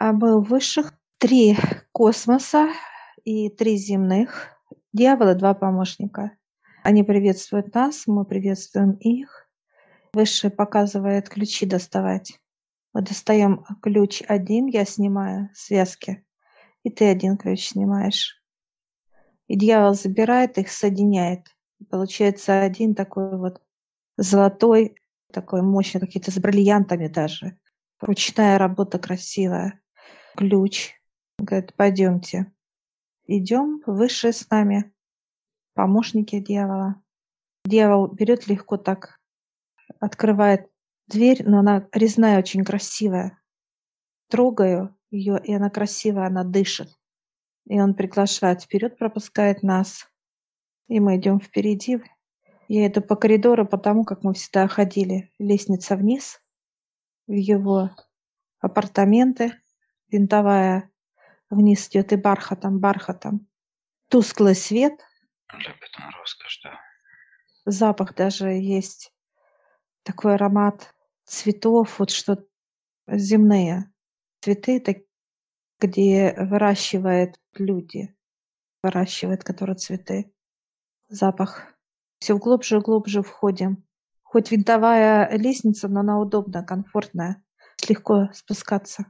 А мы высших три космоса и три земных. Дьявола два помощника. Они приветствуют нас, мы приветствуем их. Высший показывает ключи доставать. Мы достаем ключ один, я снимаю связки, и ты один ключ снимаешь. И дьявол забирает их, соединяет. Получается один такой вот золотой, такой мощный, какие-то с бриллиантами даже. Ручная работа красивая. Ключ. Говорит, пойдемте. Идем выше с нами. Помощники дьявола. Дьявол берет легко так, открывает дверь, но она резная, очень красивая. Трогаю ее, и она красивая, она дышит. И он приглашает вперед, пропускает нас. И мы идем впереди. Я иду по коридору, потому как мы всегда ходили. Лестница вниз в его апартаменты. Винтовая вниз идет и бархатом, бархатом. Тусклый свет. Любит он роскошь, да. Запах даже есть. Такой аромат цветов, вот что земные цветы, так, где выращивают люди, выращивают, которые цветы. Запах. Все глубже и глубже входим. Хоть винтовая лестница, но она удобная, комфортная. Легко спускаться.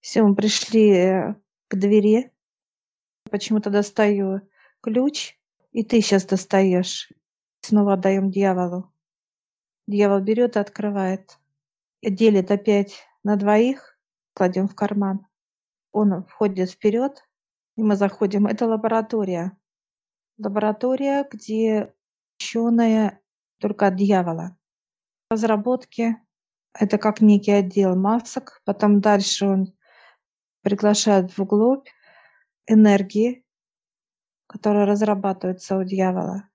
Все, мы пришли э, к двери. Почему-то достаю ключ, и ты сейчас достаешь. Снова отдаем дьяволу. Дьявол берет и открывает. Делит опять на двоих, кладем в карман. Он входит вперед, и мы заходим. Это лаборатория. Лаборатория, где ученые только от дьявола. Разработки – это как некий отдел масок. Потом дальше он приглашает вглубь энергии, которые разрабатываются у дьявола.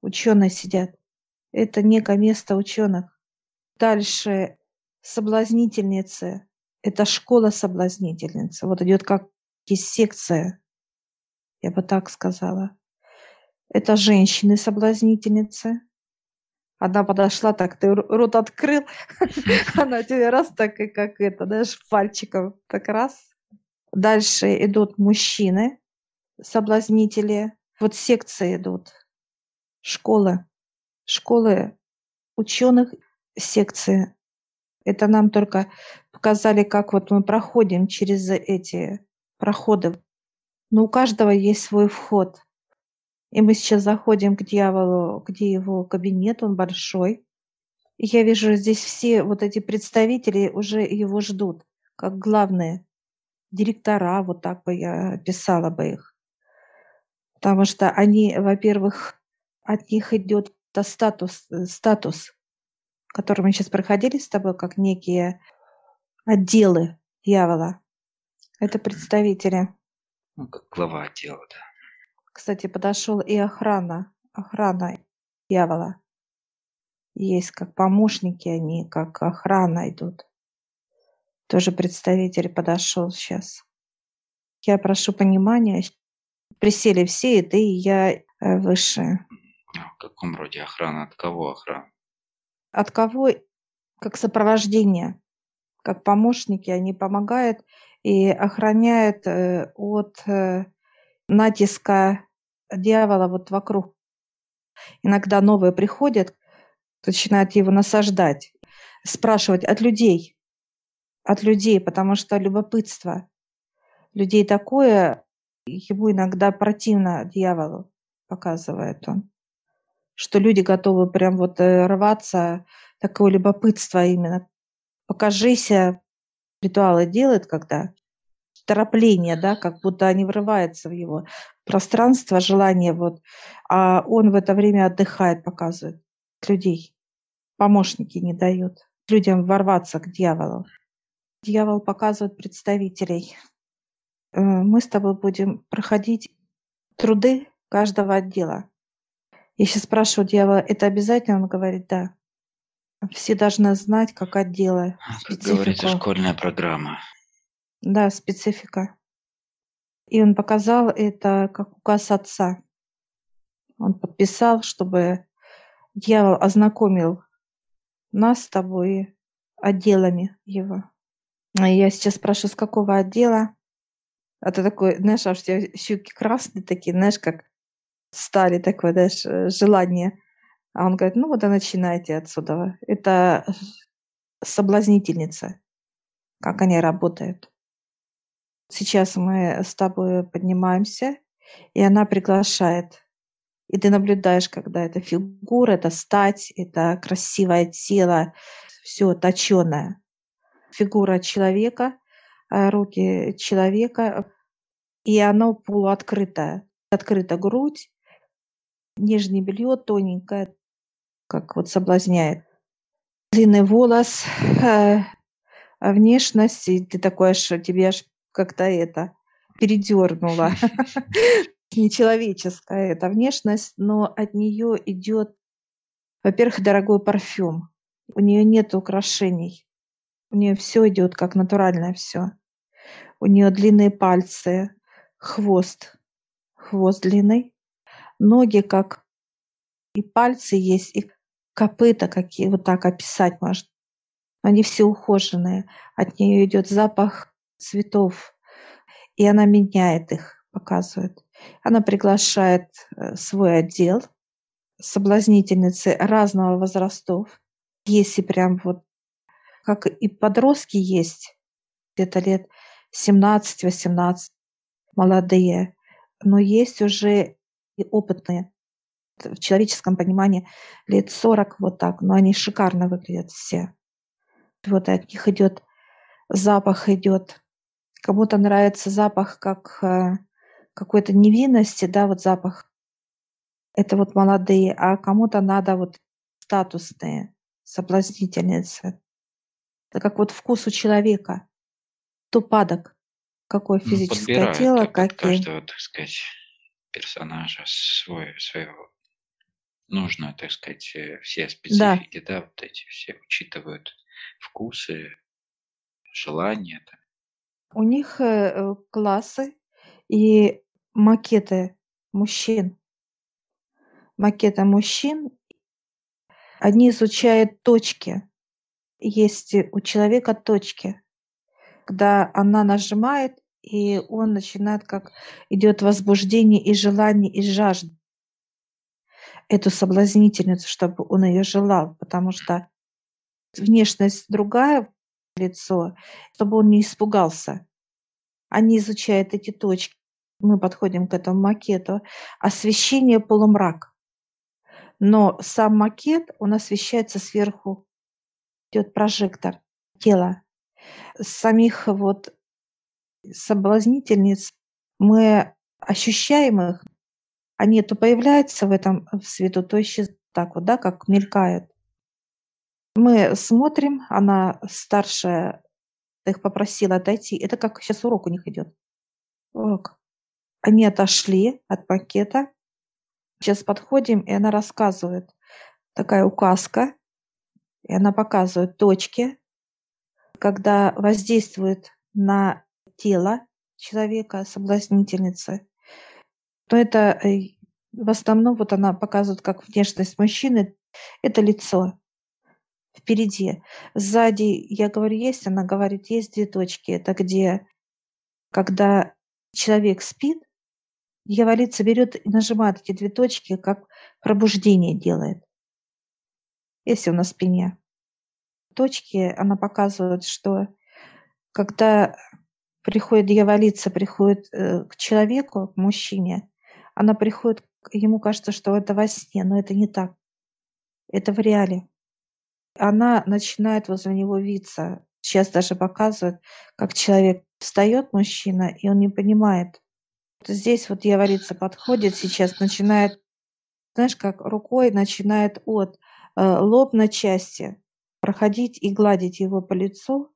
Ученые сидят. Это некое место ученых. Дальше соблазнительницы. Это школа соблазнительницы. Вот идет как есть секция, я бы так сказала. Это женщины-соблазнительницы. Одна подошла, так ты рот открыл, она тебе раз так и как это, знаешь, пальчиком так раз. Дальше идут мужчины, соблазнители. Вот секции идут, школы, школы ученых, секции. Это нам только показали, как вот мы проходим через эти проходы. Но у каждого есть свой вход. И мы сейчас заходим к дьяволу, где его кабинет, он большой. И я вижу, здесь все вот эти представители уже его ждут, как главные директора, вот так бы я описала бы их. Потому что они, во-первых, от них идет статус, статус, который мы сейчас проходили с тобой, как некие отделы дьявола. Это представители. Ну, как глава отдела, да. Кстати, подошел и охрана, охрана дьявола. Есть как помощники они, как охрана идут. Тоже представитель подошел сейчас. Я прошу понимания. Присели все, и ты, и я э, выше. В каком роде охрана? От кого охрана? От кого? Как сопровождение, как помощники. Они помогают и охраняют э, от э, натиска дьявола вот вокруг. Иногда новые приходят, начинают его насаждать, спрашивать от людей, от людей, потому что любопытство людей такое, ему иногда противно дьяволу, показывает он, что люди готовы прям вот э, рваться, такое любопытство именно. Покажися, ритуалы делает, когда торопление, да, как будто они врываются в его пространство, желание, вот, а он в это время отдыхает, показывает людей. Помощники не дают людям ворваться к дьяволу. Дьявол показывает представителей. Э, мы с тобой будем проходить труды каждого отдела. Я сейчас спрашиваю дьявола, это обязательно? Он говорит, да. Все должны знать, как отделы. Как говорится, школьная программа. Да, специфика. И он показал это как указ отца. Он подписал, чтобы дьявол ознакомил нас с тобой отделами его. А я сейчас спрашиваю, с какого отдела? А ты такой, знаешь, аж у тебя щеки красные такие, знаешь, как стали такое, знаешь, желание. А он говорит, ну вот и начинайте отсюда. Это соблазнительница, как они работают. Сейчас мы с тобой поднимаемся, и она приглашает. И ты наблюдаешь, когда эта фигура, это стать, это красивое тело, все точеное. Фигура человека, э, руки человека, и оно полуоткрытое. Открыта грудь, нижнее белье тоненькое, как вот соблазняет. Длинный волос, э, внешность, и ты такой аж, тебе аж как-то это передернуло. Нечеловеческая эта внешность, но от нее идет, во-первых, дорогой парфюм. У нее нет украшений. У нее все идет как натуральное все. У нее длинные пальцы, хвост, хвост длинный, ноги как и пальцы есть, и копыта какие, вот так описать можно. Они все ухоженные. От нее идет запах цветов, и она меняет их, показывает. Она приглашает э, свой отдел соблазнительницы разного возрастов. Если прям вот как и подростки есть, где-то лет 17-18, молодые, но есть уже и опытные. В человеческом понимании лет 40 вот так, но они шикарно выглядят все. Вот от них идет запах идет. Кому-то нравится запах как э, какой-то невинности, да, вот запах. Это вот молодые, а кому-то надо вот статусные соблазнительницы. Это как вот вкус у человека. То падок какое Ну, физическое подбирают тело, да, под как и каждого, так сказать, персонажа свой, своего нужно, так сказать, э, все Да. специфики, да, вот эти все учитывают вкусы, желания. там. У них э, э, классы и макеты мужчин. Макеты мужчин. Они изучают точки. Есть у человека точки. Когда она нажимает, и он начинает, как идет возбуждение и желание, и жажда. Эту соблазнительницу, чтобы он ее желал, потому что внешность другая, лицо, чтобы он не испугался. Они изучают эти точки. Мы подходим к этому макету. Освещение полумрак. Но сам макет, он освещается сверху. Идет прожектор тела. Самих вот соблазнительниц мы ощущаем их. Они то появляются в этом в свету, то исчезают так вот, да, как мелькают. Мы смотрим, она старшая их попросила отойти. Это как сейчас урок у них идет. Урок. Они отошли от пакета. Сейчас подходим, и она рассказывает. Такая указка. И она показывает точки, когда воздействует на тело человека, соблазнительницы, то это э, в основном вот она показывает как внешность мужчины, это лицо впереди. Сзади, я говорю, есть, она говорит, есть две точки. Это где, когда человек спит, дьяволица берет и нажимает эти две точки, как пробуждение делает. Если на спине. Точки, она показывает, что когда приходит дьяволица, приходит э, к человеку, к мужчине, она приходит, ему кажется, что это во сне, но это не так. Это в реале она начинает возле него виться. Сейчас даже показывают, как человек встает, мужчина, и он не понимает. Вот здесь вот дьяволица подходит сейчас, начинает, знаешь, как рукой начинает от э, лобной части проходить и гладить его по лицу,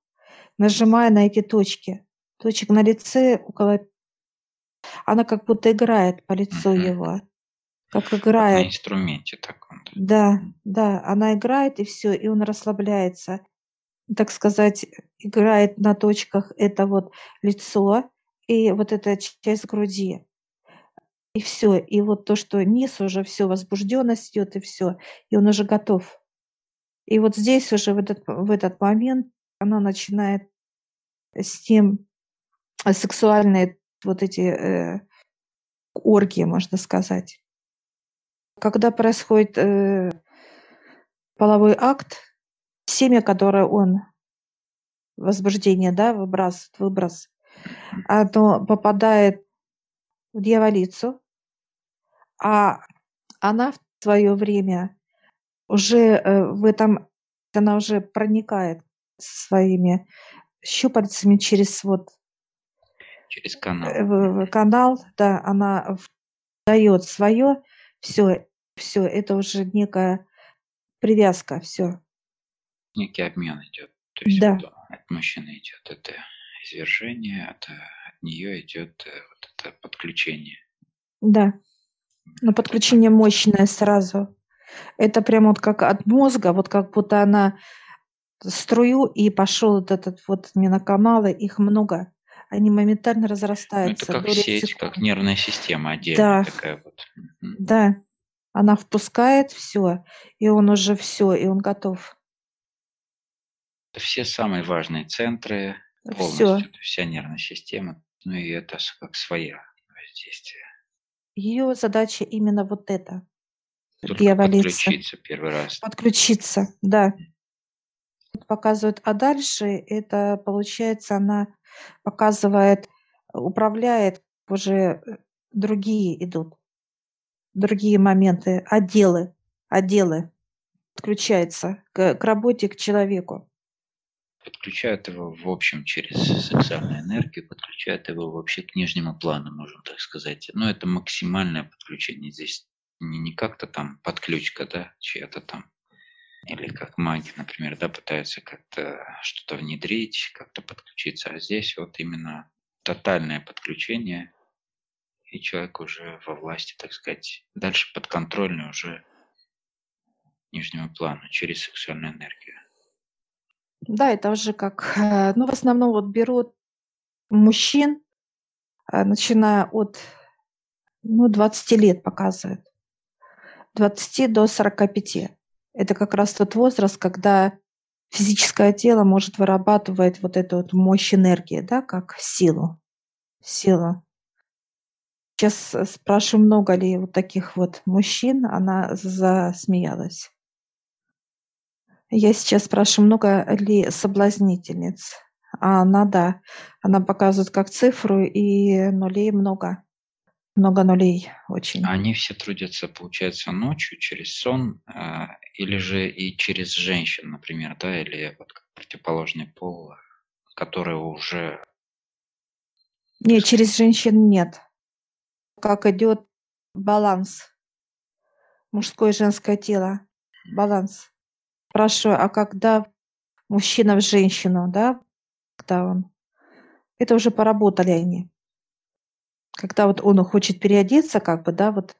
нажимая на эти точки. Точек на лице около... Она как будто играет по лицу его. Как Как на играет. инструменте таком. Да, да, она играет, и все, и он расслабляется. Так сказать, играет на точках это вот лицо и вот эта часть груди. И все. И вот то, что низ уже все, возбужденность идет, и все. И он уже готов. И вот здесь уже в этот, в этот момент она начинает с ним сексуальные вот эти э, оргии, можно сказать. Когда происходит э, половой акт, семя, которое он возбуждение, да, выбрас, выброс, оно попадает в дьяволицу, а она в свое время уже э, в этом, она уже проникает своими щупальцами через вот через канал, э, канал, да, она дает свое, все, все, это уже некая привязка, все. Некий обмен идет. То есть да. вот от мужчины идет это извержение, от, от нее идет э, вот это подключение. Да. Но подключение мощное сразу. Это прямо вот как от мозга, вот как будто она струю и пошел вот этот вот миноканалы, их много. Они моментально разрастаются. Ну, это как сеть, секунд. как нервная система отдельная да. такая вот. Да. Она впускает все, и он уже все, и он готов. Это все самые важные центры полностью, все. вся нервная система, ну и это как своя воздействие. Ее задача именно вот это. Только подключиться первый раз. Подключиться, да. Показывают, а дальше это получается она показывает, управляет уже э, другие идут, другие моменты, отделы, отделы подключается к, к работе, к человеку подключают его в общем через сексуальную энергию, подключают его вообще к нижнему плану, можем так сказать. Но это максимальное подключение. Здесь не, не как-то там подключка, да, чья-то там, или как маги, например, да, пытаются как-то что-то внедрить, как-то подключиться. А здесь вот именно тотальное подключение, и человек уже во власти, так сказать, дальше подконтрольный уже нижнему плану через сексуальную энергию. Да, это уже как, э, ну, в основном вот берут мужчин, э, начиная от, ну, 20 лет показывают, 20 до 45. Это как раз тот возраст, когда физическое тело может вырабатывать вот эту вот мощь энергии, да, как силу, силу. Сейчас э, спрашиваю, много ли вот таких вот мужчин, она засмеялась. Я сейчас спрашиваю, много ли соблазнительниц? А она, да, она показывает как цифру, и нулей много. Много нулей очень. Они все трудятся, получается, ночью через сон, э, или же и через женщин, например, да, или вот противоположный пол, которые уже... Нет, через женщин нет. Как идет баланс. Мужское и женское тело. Баланс спрашиваю, а когда мужчина в женщину, да, когда он, это уже поработали они. Когда вот он хочет переодеться, как бы, да, вот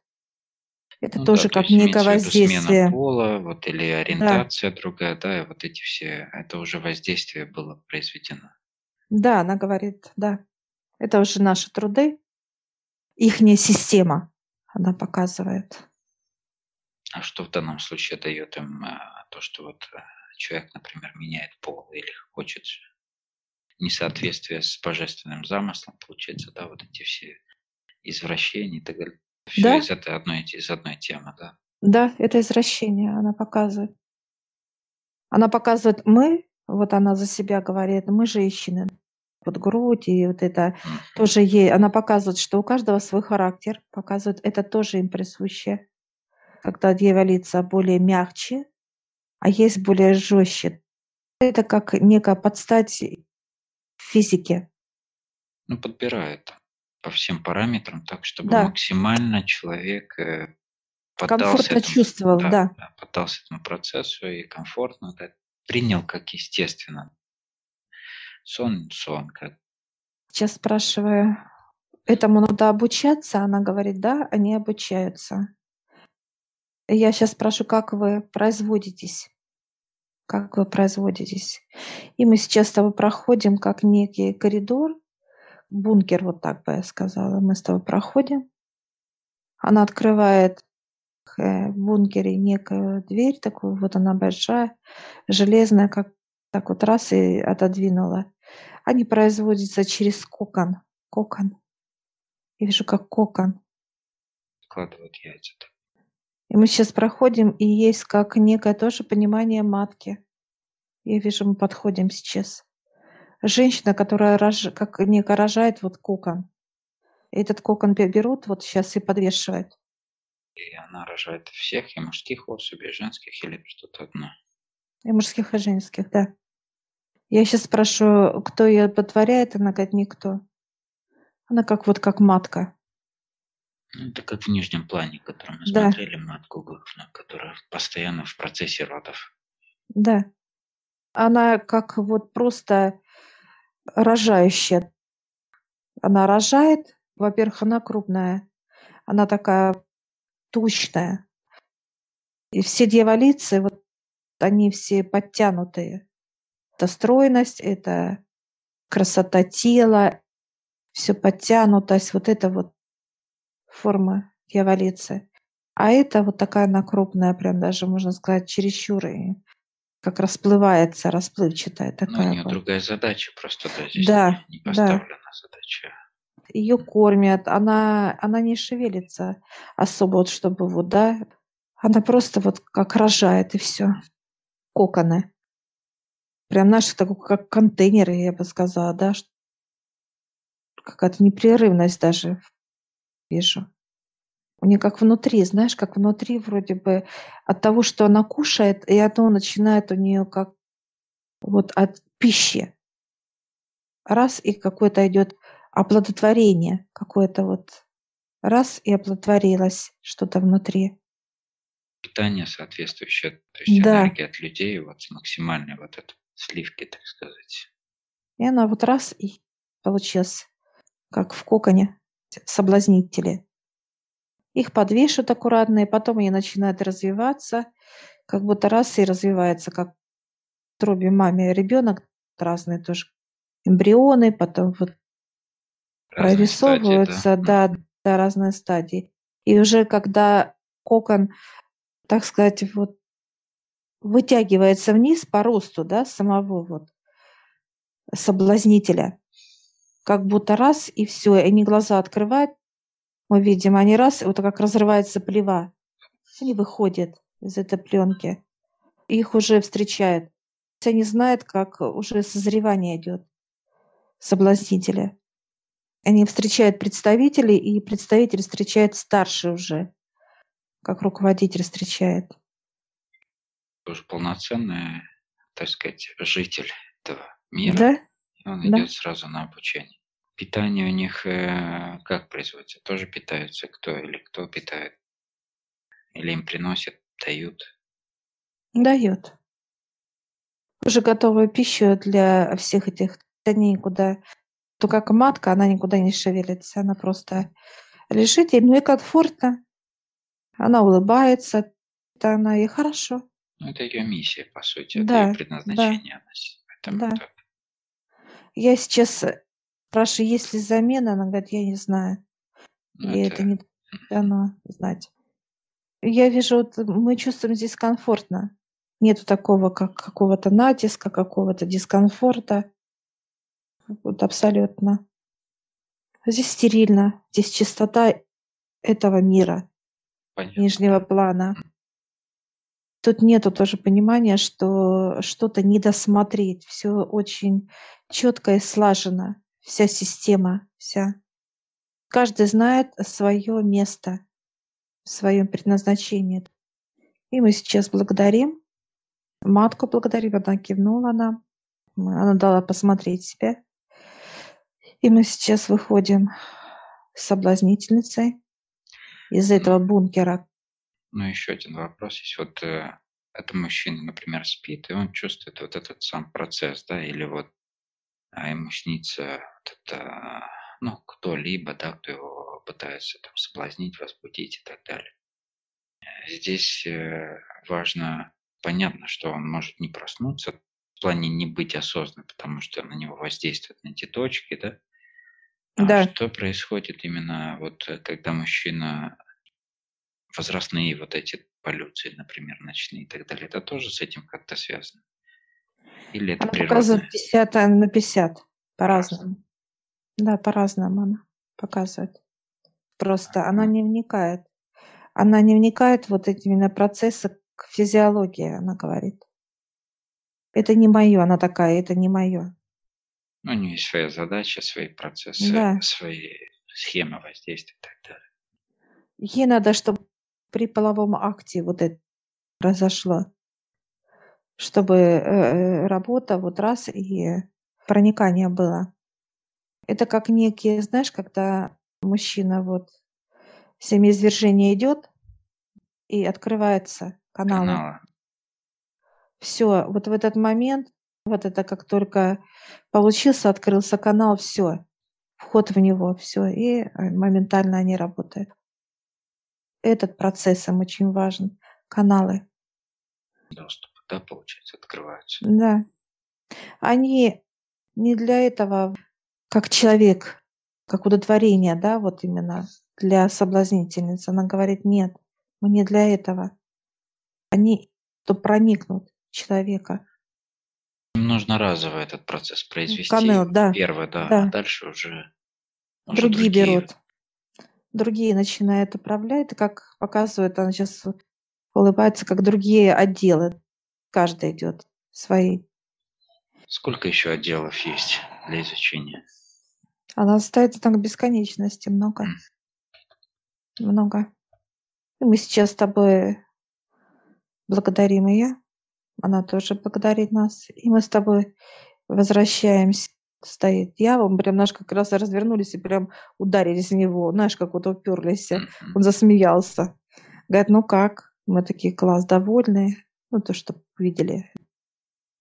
это ну, тоже да, как то некое воздействие. Смена пола, вот или ориентация да. другая, да, вот эти все, это уже воздействие было произведено. Да, она говорит, да. Это уже наши труды, ихняя система, она показывает. А что в данном случае дает им а, то, что вот а, человек, например, меняет пол или хочет несоответствие с божественным замыслом, получается, да, вот эти все извращения и так далее. Все да? из этой одной, из одной темы, да? Да, это извращение, она показывает. Она показывает, мы, вот она за себя говорит, мы женщины, вот грудь и вот это тоже ей, она показывает, что у каждого свой характер, показывает, это тоже им присуще когда дьяволица более мягче, а есть более жестче. Это как некая подстать физике. Ну, подбирает по всем параметрам, так чтобы да. максимально человек э, поддался комфортно этому, чувствовал, да, да. да, поддался этому процессу и комфортно да, принял как естественно. Сон, сон, как. Сейчас спрашиваю, этому надо обучаться? Она говорит, да, они обучаются. Я сейчас спрошу, как вы производитесь? Как вы производитесь? И мы сейчас с тобой проходим как некий коридор, бункер, вот так бы я сказала. Мы с тобой проходим. Она открывает э, в бункере некую дверь, такую вот она большая, железная, как так вот раз и отодвинула. они производятся через кокон. Кокон. Я вижу, как кокон. Складывают яйца. И мы сейчас проходим, и есть как некое тоже понимание матки. Я вижу, мы подходим сейчас. Женщина, которая рож... как некое рожает вот кокон. Этот кокон берут вот сейчас и подвешивают. И она рожает всех, и мужских особей, и женских, или что-то одно? И мужских, и женских, да. Я сейчас спрашиваю, кто ее потворяет, она говорит, никто. Она как вот как матка. Ну, это как в нижнем плане, который мы Да. смотрели, матку которая постоянно в процессе родов. Да. Она как вот просто рожающая. Она рожает, во-первых, она крупная, она такая тучная. И все дьяволицы, вот они все подтянутые. Это стройность, это красота тела, все подтянутость, вот это вот форма дьяволицы. А это вот такая она крупная, прям даже, можно сказать, чересчур, и как расплывается, расплывчатая Ну, у такая. нее вот. другая задача, просто да, здесь Да, не, не да. поставлена задача. Ее кормят, она, она не шевелится особо, вот чтобы вот, да, она просто вот как рожает и все. Коконы. Прям наши такой, как контейнеры, я бы сказала, да, какая-то непрерывность даже вижу. У нее как внутри, знаешь, как внутри вроде бы от того, что она кушает, и оно начинает у нее как вот от пищи. Раз, и какое-то идет оплодотворение, какое-то вот раз, и оплодотворилось что-то внутри. Питание соответствующее, то есть Да. энергия от людей, вот максимальной вот это сливки, так сказать. И она вот раз, и получилось, как в коконе, соблазнители. Их подвешивают аккуратно, и потом они начинают развиваться, как будто раз и развивается, как в утробе маме ребенок, разные тоже эмбрионы, потом вот Разные стадии, прорисовываются, да. да, да, разные стадии. И уже когда кокон, так сказать, вот вытягивается вниз по росту, да, самого вот соблазнителя, как будто раз и все, и они глаза открывают, мы видим, они раз, вот как разрывается плева, они выходят из этой пленки, их уже встречают. Они знают, как уже созревание идет соблазнителя. Они встречают представителей, и представитель встречает старший уже, как руководитель встречает. Тоже полноценный, так сказать, житель этого мира. Да? И он Да. идет сразу на обучение. Питание у них э, как производится? Тоже питаются кто или кто питает? Или им приносят, дают? Дает. Уже готовую пищу для всех этих. Они никуда... То как матка, она никуда не шевелится. Она просто лежит, ей ну и комфортно. Она улыбается, это она и хорошо. Ну, это ее миссия, по сути, это Да, ее предназначение. она с- Поэтому да. так. Я сейчас спрашиваю, есть ли замена, она говорит, я не знаю. Ну, Ей это не дано знать. Я вижу, вот мы чувствуем здесь комфортно. Нету такого, как какого-то натиска, какого-то дискомфорта. Вот абсолютно. Здесь стерильно. Здесь чистота этого мира, понятно. нижнего плана. Тут нету тоже понимания, что что-то не досмотреть. Все очень четко и слажено. Вся система, вся. Каждый знает свое место в своем предназначении. И мы сейчас благодарим. Матку благодарим, она кивнула нам. Она дала посмотреть себя. И мы сейчас выходим с соблазнительницей из этого бункера. Ну, еще один вопрос есть. Вот э, это мужчина, например, спит, и он чувствует вот этот сам процесс, да, или вот а ему снится вот это, ну, кто-либо, да, кто его пытается там соблазнить, возбудить и так далее. Э, Здесь э, важно, понятно, что он может не проснуться, в плане не быть осознанным, потому что на него воздействуют на эти точки, да. А Да. Что происходит именно вот э, когда мужчина возрастные вот эти полюции, например, ночные и так далее, это тоже с этим как-то связано? Или это Она природное? показывает 50 на 50. По-разному. Да, по-разному она показывает. Просто она не вникает. Она не вникает вот эти именно процессы к физиологии, она говорит. Это не мое, она такая, это не мое. Ну, у нее есть своя задача, свои процессы, Да. свои схемы воздействия и так далее. Ей надо, чтобы при половом акте вот это произошло, чтобы э, э, работа вот раз и проникание было. Это как некие, знаешь, когда мужчина вот семяизвержение идет и открывается. Каналы. Все, вот в этот момент, вот это как только получился, открылся канал, все, вход в него, все, и э, моментально они работают. Этот процесс им очень важен. Каналы, Доступ, да, получается, открываются. да. Они не для этого, как человек, как удовлетворение, да, вот именно для соблазнительницы. Она говорит, нет, мы не для этого. Они, то проникнут человека. Нужно разово этот процесс произвести. Канал, да, Первый, да, да. а дальше уже, уже другие берут. Другие начинают управлять, как показывает, она сейчас улыбается, как другие отделы. Каждый идет свои. Сколько еще отделов есть для изучения? Она остается там к бесконечности много. М. Много. И мы сейчас с тобой благодарим ее. Она тоже благодарит нас. И мы с тобой возвращаемся. Стоит дьявол. Прям наш как раз развернулись и прям ударились в него. Знаешь, как вот уперлись. Он засмеялся. Говорит, ну как? Мы такие, класс, довольные. Ну, то, что видели.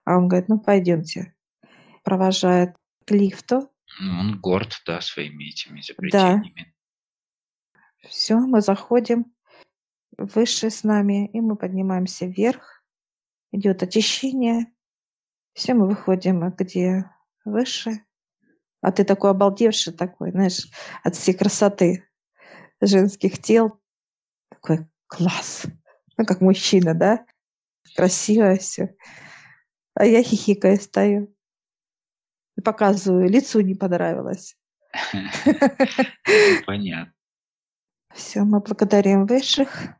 А он говорит, ну, пойдемте. Провожает к лифту. Ну, Он горд, да, своими этими изобретениями. Все, мы заходим выше с нами, и мы поднимаемся вверх. Идет очищение. Все, мы выходим где выше. А ты такой обалдевший такой, знаешь, от всей красоты женских тел. Такой класс. Ну, как мужчина, да? Красиво все. А я хихикаю стою. И показываю, лицу не понравилось. Понятно. Все, мы благодарим высших.